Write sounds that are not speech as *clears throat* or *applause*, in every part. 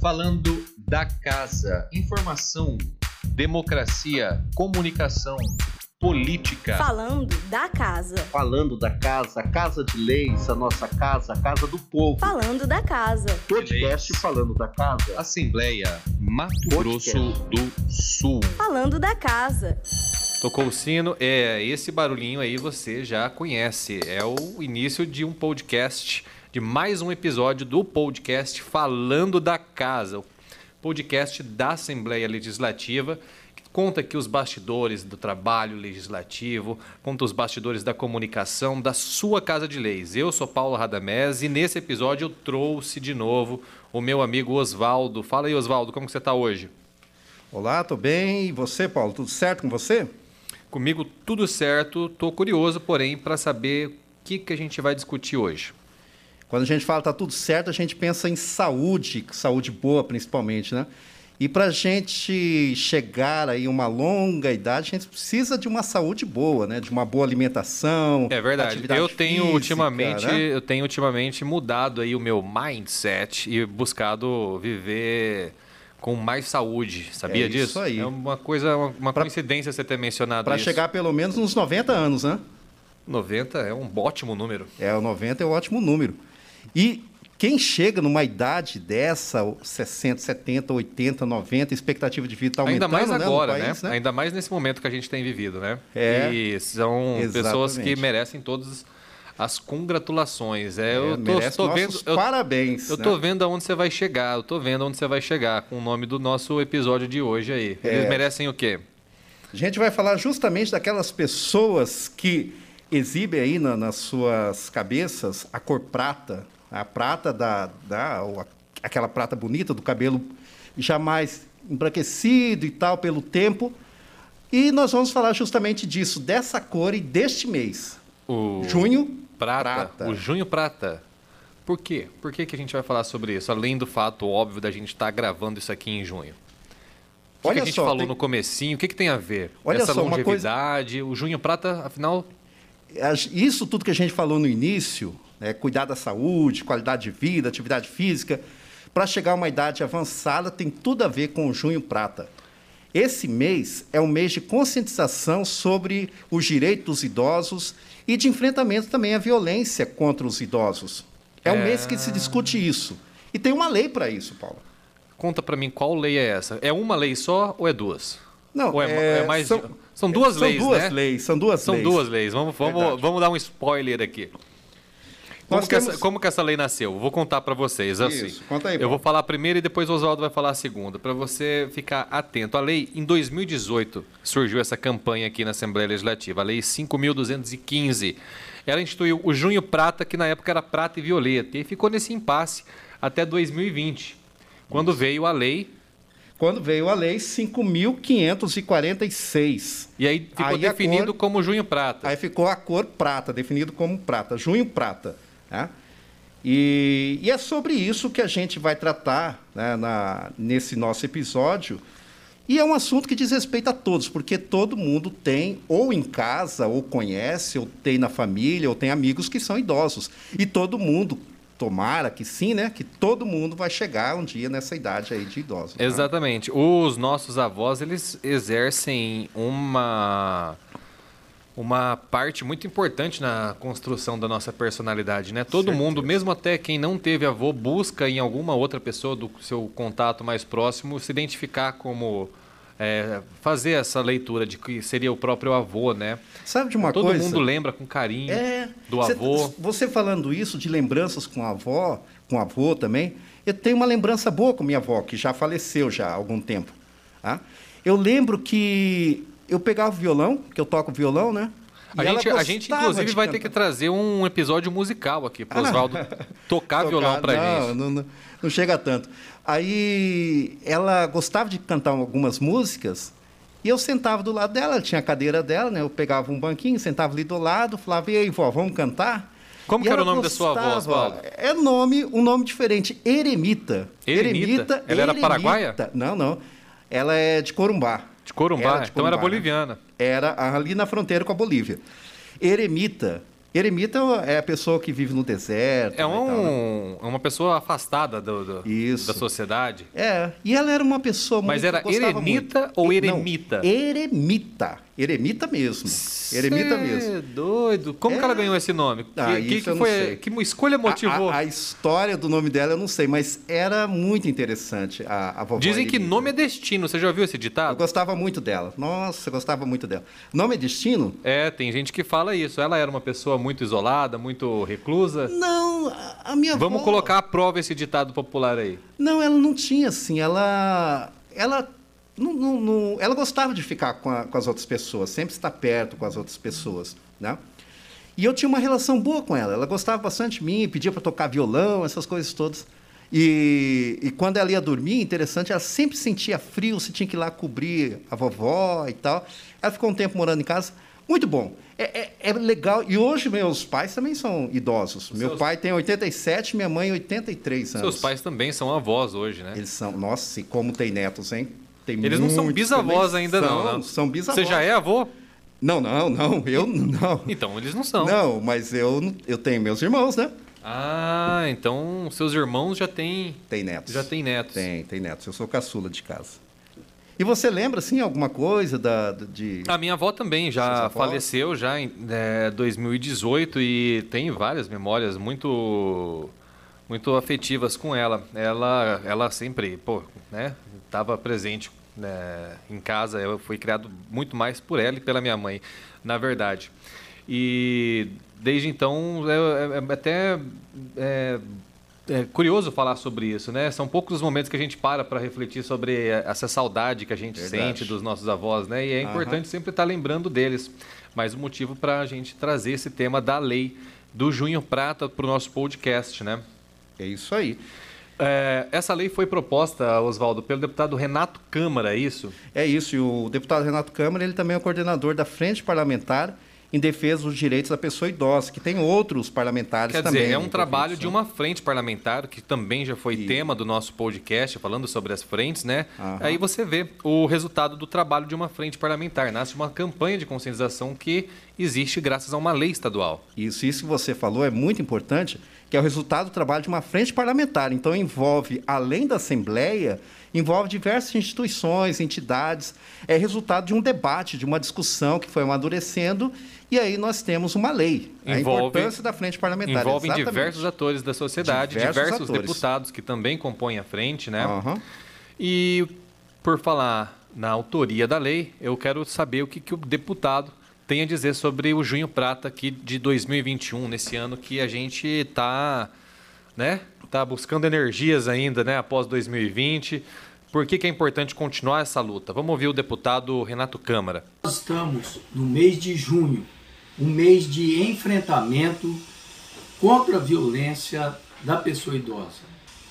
falando da casa. Informação, democracia, comunicação, política. Falando da casa. Falando da casa, a casa de leis, a nossa casa, a casa do povo. Falando da casa. Podcast falando da casa. Assembleia Mato Podcast. Grosso do Sul. Falando da casa. Tocou o sino, é esse barulhinho aí você já conhece. É o início de um podcast, de mais um episódio do podcast Falando da Casa, o podcast da Assembleia Legislativa, que conta aqui os bastidores do trabalho legislativo, conta os bastidores da comunicação da sua Casa de Leis. Eu sou Paulo Radamés e nesse episódio eu trouxe de novo o meu amigo Oswaldo. Fala aí, Oswaldo, como você está hoje? Olá, tô bem. E você, Paulo? Tudo certo com você? Comigo tudo certo, tô curioso, porém, para saber o que, que a gente vai discutir hoje. Quando a gente fala tá tudo certo, a gente pensa em saúde, saúde boa principalmente, né? E para a gente chegar aí a uma longa idade, a gente precisa de uma saúde boa, né? De uma boa alimentação. É verdade. Eu tenho física, ultimamente, né? eu tenho ultimamente mudado aí o meu mindset e buscado viver com mais saúde. Sabia É disso? isso aí. É uma coisa, uma, uma Pra- coincidência você ter mencionado Para isso. chegar pelo menos nos 90 anos, né? 90 é um ótimo número. É, o 90 é um ótimo número. E quem chega numa idade dessa, 60, 70, 80, 90, a expectativa de vida está aumentando, Ainda mais né, agora, país, né? Ainda mais nesse momento que a gente tem vivido, né? É. E são pessoas que Exatamente. merecem todas as congratulações. É, eu É, tô, merece tô nossos vendo, eu, parabéns. Eu né? tô vendo aonde você vai chegar, eu tô vendo aonde você vai chegar com o nome do nosso episódio de hoje aí. Eles É. merecem o quê? A gente vai falar justamente daquelas pessoas que exibem aí na- nas suas cabeças a cor prata, a prata da, da aquela prata bonita do cabelo jamais embranquecido e tal pelo tempo. E nós vamos falar justamente disso, dessa cor e deste mês. O Junho prata, prata. o junho prata. Por quê? Por que, que a gente vai falar sobre isso? Além do fato óbvio da gente estar gravando isso aqui em junho. O que, Olha que a gente só, falou tem- no comecinho? O que, que tem a ver? Olha Essa só, longevidade, o junho prata, afinal, As- Isso tudo que a gente falou no início, né, cuidar da saúde, qualidade de vida, atividade física, para chegar a uma idade avançada, tem tudo a ver com o Junho Prata. Esse mês é um mês de conscientização sobre os direitos dos idosos e de enfrentamento também à violência contra os idosos. É um É. mês que se discute isso. E tem uma lei para isso, Paulo. conta pra mim qual lei é essa? É uma lei só ou é duas? Não, Ou é, é mais de- são, duas são leis, duas né? leis, são duas São leis. duas leis. Vamos, vamos, Verdade. vamos dar um spoiler aqui. Como Nós que, essa, temos- como que essa lei nasceu? Vou contar pra vocês. Assim, Isso, conta aí, Eu vou falar a primeira e depois o Oswaldo vai falar a segunda, para você ficar atento. A lei, em 2018, surgiu essa campanha aqui na Assembleia Legislativa, a Lei 5.215. Ela instituiu o Junho Prata, que na época era prata e violeta, e ficou nesse impasse até 2020, quando veio a lei, Quando veio a lei 5.546. e aí ficou Aí definido cor- como Junho Prata. Aí ficou a cor prata, definido como prata, junho prata. Né? E, e é sobre isso que a gente vai tratar né, na- nesse nosso episódio. E é um assunto que diz respeito a todos, porque todo mundo tem, ou em casa, ou conhece, ou tem na família, ou tem amigos que são idosos. E todo mundo, tomara que sim, né? Que todo mundo vai chegar um dia nessa idade aí de idosos. né? Exatamente. Os nossos avós, eles exercem uma uma parte muito importante na construção da nossa personalidade, né? Todo Certeza. mundo, mesmo até quem não teve avô, busca em alguma outra pessoa do seu contato mais próximo se identificar como é, fazer essa leitura de que seria o próprio avô, né? Sabe de uma Todo coisa? mundo lembra com carinho É, do avô. Você falando isso de lembranças com a avó, com o avô também, eu tenho uma lembrança boa com minha avó, que já faleceu já há algum tempo. tá? Eu lembro que eu pegava o violão, que eu toco violão, né? A gente, a gente, gostava inclusive, vai ter que cantar. trazer um episódio musical aqui pro Ah, não. Oswaldo *laughs* tocar violão pra não, gente. Não, não, não chega tanto. Aí ela gostava de cantar algumas músicas e eu sentava do lado dela, ela tinha a cadeira dela, né? Eu pegava um banquinho, sentava ali do lado, falava, e aí, vó, vamos cantar? Como E que era o nome da sua avó, gostava. Oswaldo? É nome, um nome diferente, Eremita. Eremita? Ela era paraguaia? Não, não. Ela é de Corumbá. De Corumbá, Era de então era Corumbá, né? boliviana. Era ali na fronteira com a Bolívia. Eremita. Eremita é a pessoa que vive no deserto. É né, e tal, né? um, é uma pessoa afastada do, do- da sociedade. É, e ela era uma pessoa Mas muito... era gostava eremita muito. ou eremita? Não, eremita. Eremita mesmo. Eremita Cê mesmo. É doido. Como que É. ela ganhou esse nome? Ah, que, que, que eu foi? Que escolha motivou? A, a- a história do nome dela eu não sei, mas era muito interessante a, a vovó Dizem que Eremita. nome é destino. Você já ouviu esse Eu ditado? gostava muito dela. Nossa, eu gostava muito dela. Nome é destino? É, tem gente que fala isso. Ela era uma pessoa muito isolada, muito reclusa. Não, a, a minha Vamos avó... colocar à prova esse ditado popular aí. Não, ela não tinha assim. Ela, ela, não, não- não- ela gostava de ficar com, a- com as outras pessoas, sempre estar perto com as outras pessoas, né? E eu tinha uma relação boa com ela. Ela gostava bastante de mim, pedia para tocar violão, essas coisas todas. E, e quando ela ia dormir, interessante, ela sempre sentia frio, você tinha que ir lá cobrir a vovó e tal. Ela ficou um tempo morando em casa. Muito bom. É, é- é legal. E hoje meus pais também são idosos. Meu seus- pai tem 87, minha mãe 83 anos. Seus pais também são avós hoje, né? Eles são, nossa, e como tem netos, hein? Tem Eles não são bisavós ainda, são, não. não. São bisavós. Você já é avô? Não, não, não. Eu não. Então, eles não são. Não, mas eu, eu tenho meus irmãos, né? Ah, então seus irmãos já têm Tem netos. já têm netos. Tem, tem netos. Eu sou caçula de casa. E você lembra, assim, alguma coisa da, de... A minha avó também já faleceu já em é, 2018 e tem várias memórias muito muito afetivas com ela. Ela ela sempre, pô, né, estava presente né, em casa. Eu fui criado muito mais por ela e pela minha mãe, na verdade. E desde então é, é- é até é, é curioso falar sobre isso, né? São poucos os momentos que a gente para para refletir sobre essa saudade que a gente Verdade. sente dos nossos avós, né? E é importante sempre estar lembrando deles. Mais um motivo para a gente trazer esse tema da lei do Junho Prata para o nosso podcast, né? É isso aí. É, essa lei foi proposta, Oswaldo, pelo deputado Renato Câmara, é isso? É isso. E o deputado Renato Câmara, ele também é coordenador da Frente Parlamentar em defesa dos direitos da pessoa idosa, que tem outros parlamentares Quer também. dizer, é um trabalho de né? uma frente parlamentar, que também já foi E- tema do nosso podcast, falando sobre as frentes, né? Aham. Aí você vê o resultado do trabalho de uma frente parlamentar. Nasce uma campanha de conscientização que existe graças a uma lei estadual. Isso, isso que você falou é muito importante, que é o resultado do trabalho de uma frente parlamentar. Então, envolve, além da Assembleia, envolve diversas instituições, entidades. É resultado de um debate, de uma discussão que foi amadurecendo, e aí nós temos uma lei. a Envolve- importância da frente parlamentar. Exatamente. diversos atores da sociedade, Diversos diversos, deputados que também compõem a frente, né? Aham. E por falar na autoria da lei, eu quero saber o que, que o deputado tem a dizer sobre o Junho Prata aqui de 2021, nesse ano que a gente está né, tá buscando energias ainda né, após 2020. Por que, que é importante continuar essa luta? Vamos ouvir o deputado Renato Câmara. Nós estamos no mês de junho, um mês de enfrentamento contra a violência da pessoa idosa.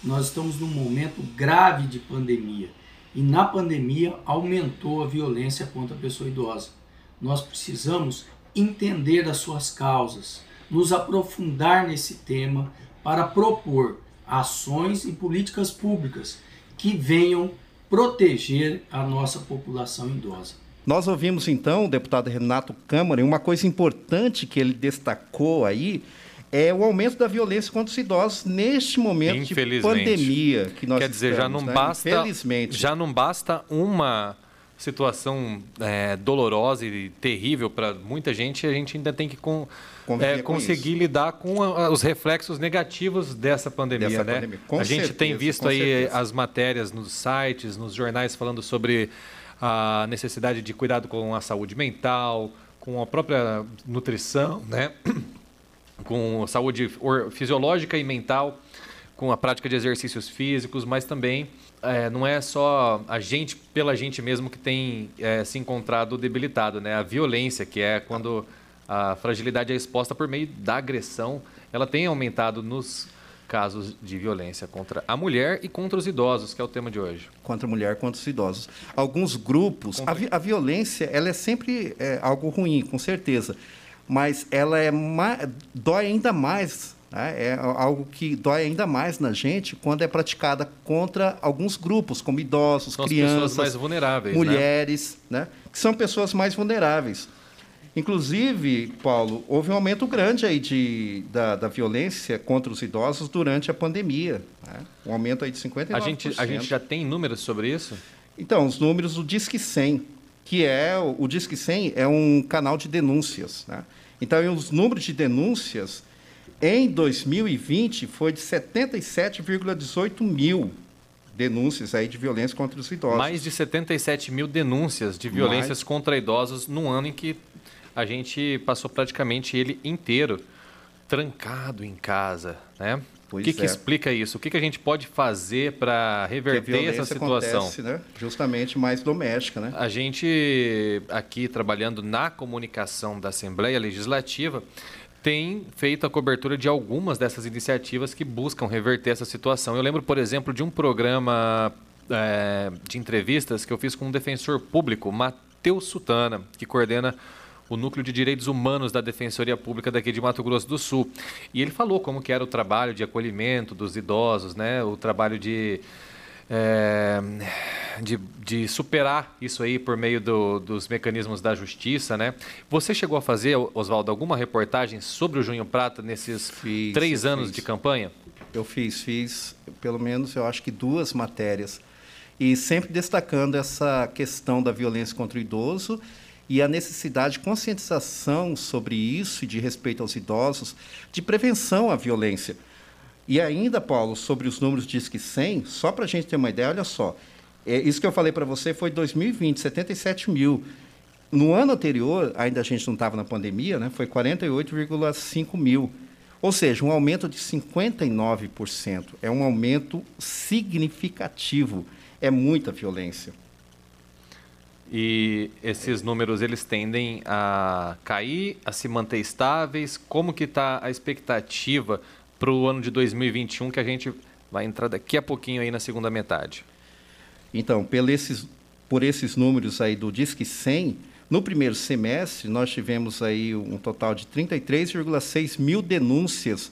Nós estamos num momento grave de pandemia e na pandemia aumentou a violência contra a pessoa idosa. Nós precisamos entender as suas causas, nos aprofundar nesse tema para propor ações e políticas públicas que venham proteger a nossa população idosa. Nós ouvimos então o deputado Renato Câmara, e uma coisa importante que ele destacou aí é o aumento da violência contra os idosos neste momento de pandemia que nós Quer dizer, já estamos, não né? basta Infelizmente. já não basta uma situação é, dolorosa e terrível para muita gente, a gente ainda tem que com, é, com conseguir isso. lidar com a- os reflexos negativos dessa pandemia, Dessa né? pandemia, com a gente certeza, tem visto com aí certeza. as matérias nos sites, nos jornais falando sobre a necessidade de cuidado com a saúde mental, com a própria nutrição, né? *clears throat* com saúde fisiológica e mental, com a prática de exercícios físicos, mas também é, não é só a gente pela gente mesmo que tem é, se encontrado debilitado, né? A violência, que é quando a fragilidade é exposta por meio da agressão, ela tem aumentado nos casos de violência contra a mulher e contra os idosos, que é o tema de hoje. contra a mulher, contra os idosos. Alguns grupos, a, vi- a violência, ela é sempre é, algo ruim, com certeza, mas ela é dói ainda mais? É algo que dói ainda mais na gente quando é praticada contra alguns grupos, como idosos, São as crianças, pessoas mais vulneráveis, né? mulheres, né? que são pessoas mais vulneráveis. Inclusive, Paulo, houve um aumento grande aí de, da, da violência contra os idosos durante a pandemia. Né? Um aumento aí de 59%. A gente, a gente já tem números sobre isso? Então, os números do Disque 100, que é o Disque 100 é um canal de denúncias. Né? Então, os números de denúncias em 2020 foi de 77,18 mil denúncias aí de violência contra os idosos. Mais de 77 mil denúncias de violências Mais. contra idosos num ano em que a gente passou praticamente ele inteiro trancado em casa, né? Pois o que, que é. explica isso? O que, que a gente pode fazer para Que reverter essa situação? acontece, né? Justamente mais doméstica, né? A gente, aqui trabalhando na comunicação da Assembleia Legislativa, tem feito a cobertura de algumas dessas iniciativas que buscam reverter essa situação. Eu lembro, por exemplo, de um programa eh, de entrevistas que eu fiz com um defensor público, Matheus Sutana, que coordena o Núcleo de Direitos Humanos da Defensoria Pública daqui de Mato Grosso do Sul. E ele falou como que era o trabalho de acolhimento dos idosos, né? o trabalho de é, de, de superar isso aí por meio do- dos mecanismos da justiça, né? Você chegou a fazer, Oswaldo, alguma reportagem sobre o Junho Prata nesses Fiz, três anos fiz. de campanha? Eu fiz, fiz pelo menos eu acho que duas matérias. E sempre destacando essa questão da violência contra o idoso e a necessidade de conscientização sobre isso e de respeito aos idosos, de prevenção à violência. E ainda, Paulo, sobre os números Disque 100, só para a gente ter uma ideia, olha só, é, isso que eu falei para você foi 2020, 77 mil. No ano anterior, ainda a gente não estava na pandemia, né, foi 48,5 mil. Ou seja, um aumento de 59%. É um aumento significativo. É muita violência. E esses números eles tendem a cair, a se manter estáveis. Como que está a expectativa para o ano de 2021 que a gente vai entrar daqui a pouquinho aí na segunda metade? Então, pelo esses- por esses números aí do Disque 100, no primeiro semestre nós tivemos aí um total de 33,6 mil denúncias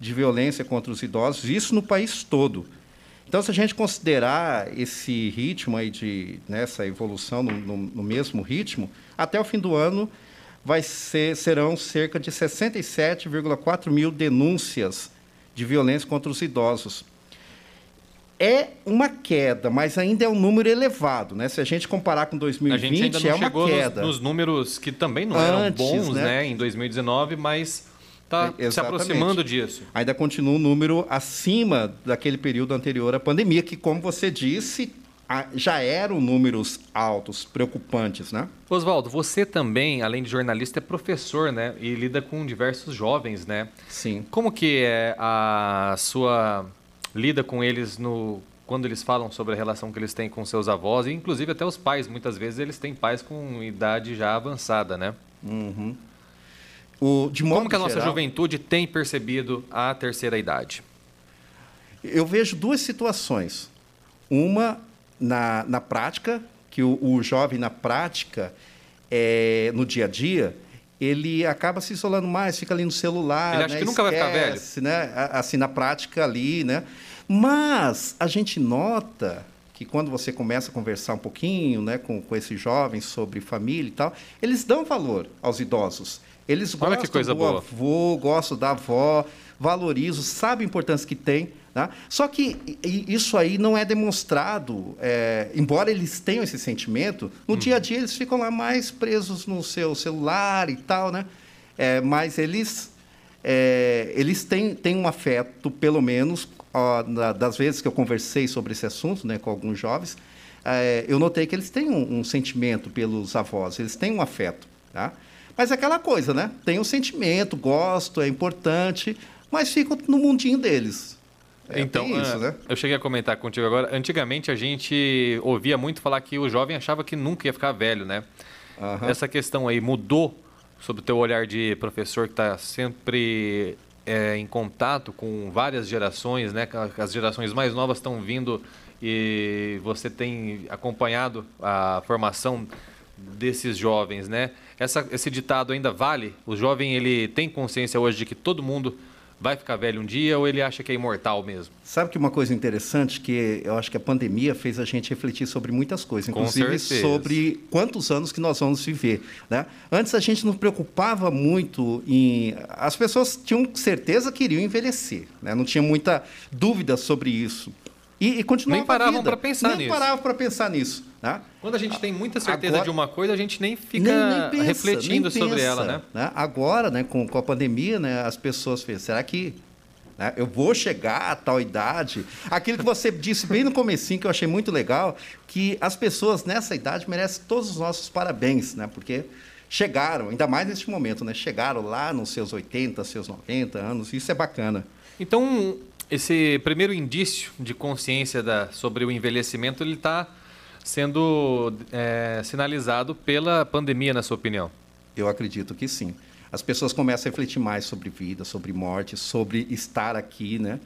de violência contra os idosos, isso no país todo. Então, se a gente considerar esse ritmo aí de nessa evolução no, no- no mesmo ritmo, até o fim do ano vai ser, serão cerca de 67,4 mil denúncias de violência contra os idosos. É uma queda, mas ainda é um número elevado, né? Se a gente comparar com A 2020, gente ainda não é uma chegou nos, queda. nos números que também não eram Antes, bons né? né, em 2019, mas está É, se aproximando disso. Ainda continua um número acima daquele período anterior à pandemia, que, como você disse, a- já eram números altos, preocupantes, né? Oswaldo, você também, além de jornalista, é professor, né? E lida com diversos jovens, né? Sim. Como que é a sua lida com eles no quando eles falam sobre a relação que eles têm com seus avós e inclusive até os pais, muitas vezes eles têm pais com idade já avançada, né? Uhum. O, de modo Como que a nossa geral, juventude tem percebido a terceira idade? Eu vejo duas situações. Uma na, na prática, que o, o jovem na prática, é, no dia a dia, ele acaba se isolando mais, fica ali no celular. Ele acha né, que nunca vai ficar velho. esquece, Né? Assim, na prática ali, né? Mas a gente nota que quando você começa a conversar um pouquinho né, com, com esses jovens sobre família e tal, eles dão valor aos idosos. Eles Olha gostam que coisa do boa. avô, gostam da avó, valorizam, sabem a importância que tem. Tá? Só que isso aí não é demonstrado, é, embora eles tenham esse sentimento, no dia a dia eles ficam lá mais presos no seu celular e tal, né? É, mas eles, é, eles têm, têm um afeto, pelo menos, ó, das vezes que eu conversei sobre esse assunto né, com alguns jovens, é, eu notei que eles têm um, um sentimento pelos avós, eles têm um afeto. Tá? Mas é aquela coisa, né? Tem um sentimento, gosto, é importante, mas ficam no mundinho deles. É, então, isso, ah, né? eu cheguei a comentar contigo agora. Antigamente a gente ouvia muito falar que o jovem achava que nunca ia ficar velho, né? Aham. Essa questão aí mudou sobre o teu olhar de professor que está sempre é, em contato com várias gerações, né? As gerações mais novas estão vindo e você tem acompanhado a formação desses jovens, né? Essa, esse ditado ainda vale? O jovem ele tem consciência hoje de que todo mundo vai ficar velho um dia ou ele acha que é imortal mesmo? Sabe que uma coisa interessante que eu acho que a pandemia fez a gente refletir sobre muitas coisas, inclusive sobre quantos anos que nós vamos viver, né? Antes a gente não preocupava muito em as pessoas tinham certeza que iriam envelhecer, né? Não tinha muita dúvida sobre isso. E, e continuava Nem paravam a vida. pra pensar Nem nisso. paravam para pensar nisso, né? Quando a gente tem muita certeza Agora- de uma coisa, a gente nem fica Nem- nem pensa, refletindo nem sobre pensa, ela, né? Agora, né, com, com a pandemia, né, as pessoas pensam, será que né, eu vou chegar a tal idade? Aquilo que você disse bem no comecinho, que eu achei muito legal, que as pessoas nessa idade merecem todos os nossos parabéns, né? Porque chegaram, ainda mais neste momento, né? Chegaram lá nos seus 80, seus 90 anos, isso é bacana. Então, esse primeiro indício de consciência da- sobre o envelhecimento, ele está sendo é, sinalizado pela pandemia, na sua opinião? Eu acredito que sim. As pessoas começam a refletir mais sobre vida, sobre morte, sobre estar aqui, né?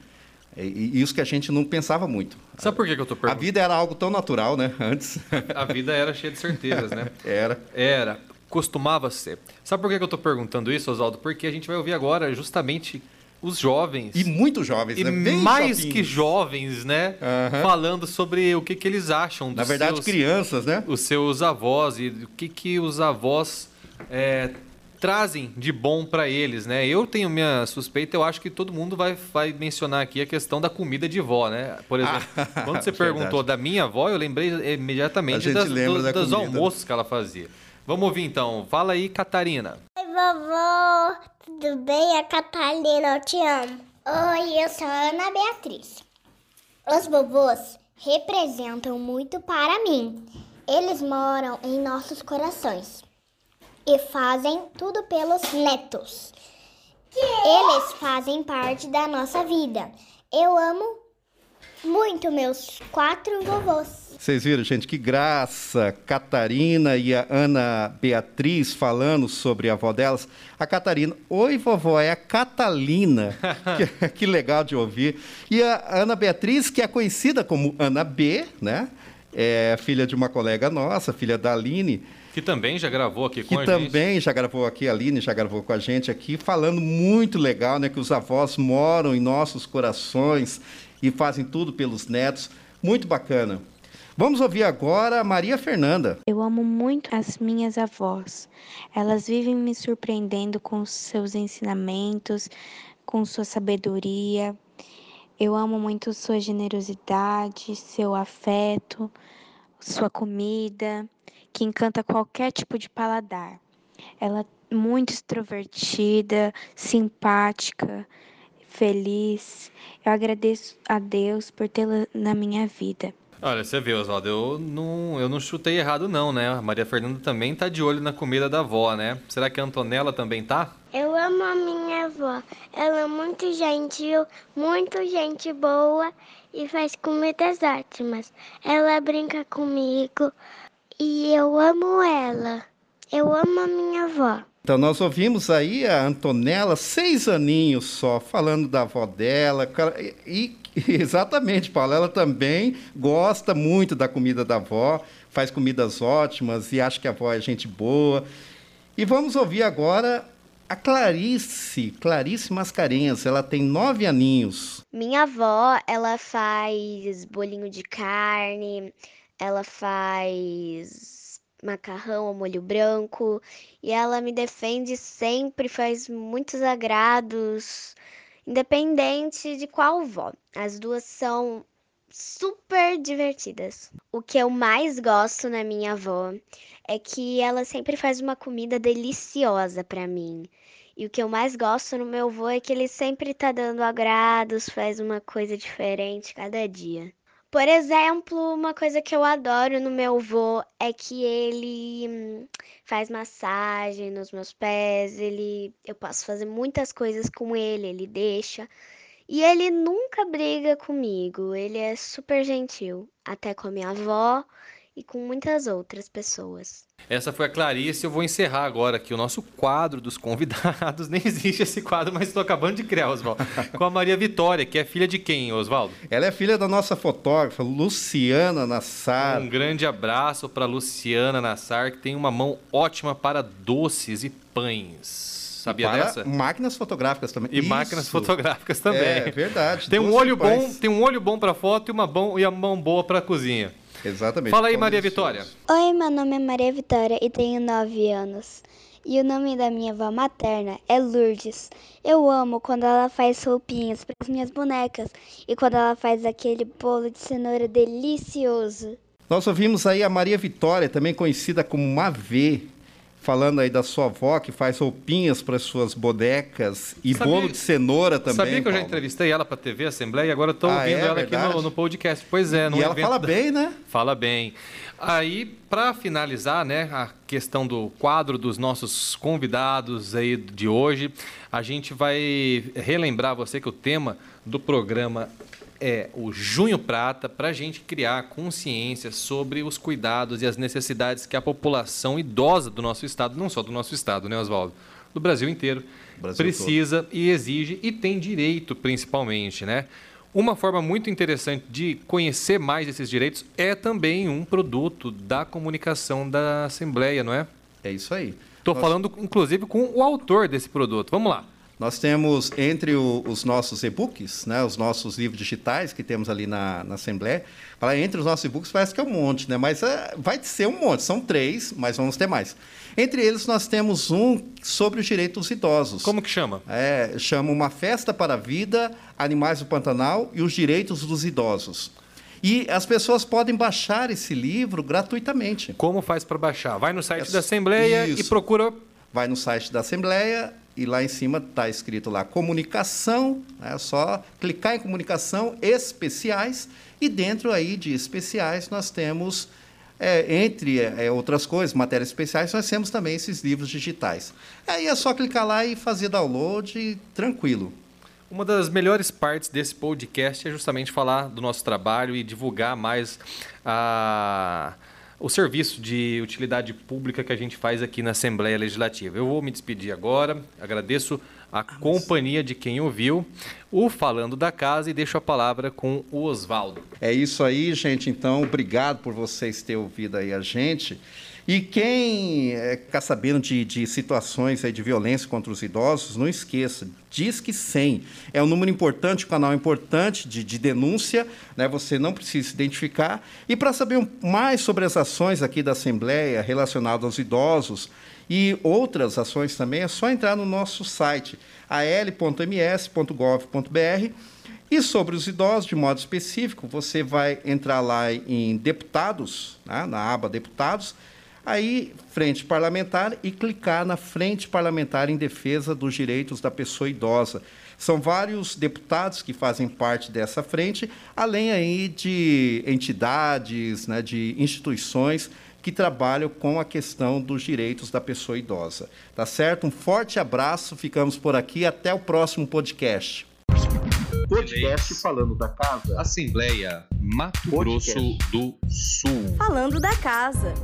E, isso que a gente não pensava muito. Sabe por que, que eu estou A perguntando? vida era algo tão natural, né? *laughs* Antes. A vida era cheia de certezas, né? *laughs* era. Era, costumava ser. Sabe por que que eu estou perguntando isso, Oswaldo? Porque a gente vai ouvir agora justamente os jovens. E muito jovens, E né? Bem mais que jovens, né? Aham. Falando sobre o que, que eles acham dos Na verdade, seus, crianças, né? os seus avós e o que, que os avós é, trazem de bom para eles, né? Eu tenho minha suspeita, eu acho que todo mundo vai, vai mencionar aqui a questão da comida de vó, né? Por exemplo, *laughs* quando você perguntou da minha avó, eu lembrei imediatamente das, dos, da dos comida. almoços que ela fazia. Vamos ouvir então. Fala aí, Catarina. Oi, vovó, tudo bem? A Catalina, eu te amo. Oi, eu sou a Ana Beatriz. Os vovôs representam muito para mim. Eles moram em nossos corações e fazem tudo pelos netos. Eles fazem parte da nossa vida. Eu amo muito meus quatro vovôs. Vocês viram, gente, que graça. Catarina e a Ana Beatriz falando sobre a avó delas. A Catarina, oi vovó, é a Catalina. *laughs* que, que legal de ouvir. E a Ana Beatriz, que é conhecida como Ana B, né? É filha de uma colega nossa, filha da Aline. Que também já gravou aqui com que a gente. também já gravou aqui, a Aline já gravou com a gente aqui, falando muito legal, né? Que os avós moram em nossos corações e fazem tudo pelos netos. Muito bacana. Vamos ouvir agora a Maria Fernanda. Eu amo muito as minhas avós. Elas vivem me surpreendendo com seus ensinamentos, com sua sabedoria. Eu amo muito sua generosidade, seu afeto, sua comida, que encanta qualquer tipo de paladar. Ela é muito extrovertida, simpática, feliz. Eu agradeço a Deus por tê-la na minha vida. Olha, você vê, Oswaldo, eu não, eu não chutei errado não, né? A Maria Fernanda também tá de olho na comida da avó, né? Será que a Antonella também tá? Eu amo a minha avó. Ela é muito gentil, muito gente boa e faz comidas ótimas. Ela brinca comigo e eu amo ela. Eu amo a minha avó. Então, nós ouvimos aí a Antonella, seis aninhos só, falando da avó dela. E, *laughs* exatamente, Paulo, ela também gosta muito da comida da avó, faz comidas ótimas e acha que a avó é gente boa. E vamos ouvir agora a Clarice, Clarice Mascarenhas. Ela tem nove aninhos. Minha avó, ela faz bolinho de carne, ela faz macarrão ao molho branco e ela me defende sempre, faz muitos agrados, independente de qual vó. As duas são super divertidas. O que eu mais gosto na minha avó é que ela sempre faz uma comida deliciosa para mim. E o que eu mais gosto no meu avô é que ele sempre tá dando agrados, faz uma coisa diferente cada dia. Por exemplo, uma coisa que eu adoro no meu avô é que ele hum, faz massagem nos meus pés, ele eu posso fazer muitas coisas com ele, ele deixa. E ele nunca briga comigo, ele é super gentil, até com a minha avó e com muitas outras pessoas. Essa foi a Clarice. Eu vou encerrar agora aqui o nosso quadro dos convidados. *laughs* Nem existe esse quadro, mas estou acabando de criar, Oswaldo. Com a Maria Vitória, que é filha de quem, Oswaldo? Ela é filha da nossa fotógrafa, Luciana Nassar. Um grande abraço para Luciana Nassar, que tem uma mão ótima para doces e pães. Sabia para dessa? máquinas fotográficas também. E Isso. máquinas fotográficas também. É verdade. Tem um olho bom, tem um olho bom para foto e uma bom e a mão boa para cozinha. Exatamente. Fala aí, Maria. Vitória. Oi, meu nome é Maria Vitória e tenho 9 anos. E o nome da minha avó materna é Lourdes. Eu amo quando ela faz roupinhas para as minhas bonecas e quando ela faz aquele bolo de cenoura delicioso. Nós ouvimos aí a Maria Vitória, também conhecida como Mavê, falando aí da sua avó que faz roupinhas para suas bonecas e Sabia- bolo de cenoura também. Sabia que eu já Paulo. entrevistei ela para TV Assembleia e agora estou Ah, ouvindo é? ela aqui no, no podcast. Pois é, no E ela fala da- bem, né? *laughs* Fala bem. Aí, para finalizar, né, a questão do quadro dos nossos convidados aí de hoje, a gente vai relembrar você que o tema do programa é o Junho Prata, para a gente criar consciência sobre os cuidados e as necessidades que a população idosa do nosso estado, não só do nosso estado, né, Oswaldo? Do Brasil inteiro, Brasil precisa e exige e tem direito, principalmente, né? Uma forma muito interessante de conhecer mais esses direitos é também um produto da comunicação da Assembleia, não é? É isso aí. Estou Nós- falando, inclusive, com o autor desse produto. Vamos lá. Nós temos entre o- os nossos e-books, né, os nossos livros digitais que temos ali na, na Assembleia, falar entre os nossos e-books parece que é um monte, né? Mas é, vai ser um monte, são três, mas vamos ter mais. Entre eles nós temos um sobre os direitos dos idosos. Como que chama? É, chama Uma Festa para a Vida, Animais do Pantanal e os Direitos dos Idosos. E as pessoas podem baixar esse livro gratuitamente. Como faz para baixar? Vai no site É da Assembleia e isso. procura Vai no site da Assembleia e lá em cima está escrito lá comunicação, é só clicar em comunicação especiais e dentro aí de especiais nós temos é, entre é, outras coisas, matérias especiais, nós temos também esses livros digitais. Aí é só clicar lá e fazer download tranquilo. Uma das melhores partes desse podcast é justamente falar do nosso trabalho e divulgar mais a- o serviço de utilidade pública que a gente faz aqui na Assembleia Legislativa. Eu vou me despedir agora, agradeço a companhia de quem ouviu o Falando da Casa e deixo a palavra com o Oswaldo. É isso aí, gente. Então, obrigado por vocês terem ouvido aí a gente. E quem é, ficar sabendo de, de situações de violência contra os idosos, não esqueça, diz que 100 é um número importante, um canal importante de, de denúncia, né? você não precisa se identificar. E para saber mais sobre as ações aqui da Assembleia relacionadas aos idosos e outras ações também, é só entrar no nosso site, al.ms.gov.br e sobre os idosos, de modo específico, você vai entrar lá em deputados, né, na aba deputados, aí frente parlamentar e clicar na frente parlamentar em defesa dos direitos da pessoa idosa. São vários deputados que fazem parte dessa frente, além aí de entidades, né, de instituições que trabalham com a questão dos direitos da pessoa idosa. Tá certo? Um forte abraço, ficamos por aqui, até o próximo podcast. Podcast falando da casa. Assembleia Mato Podcast. Grosso do Sul. Falando da casa.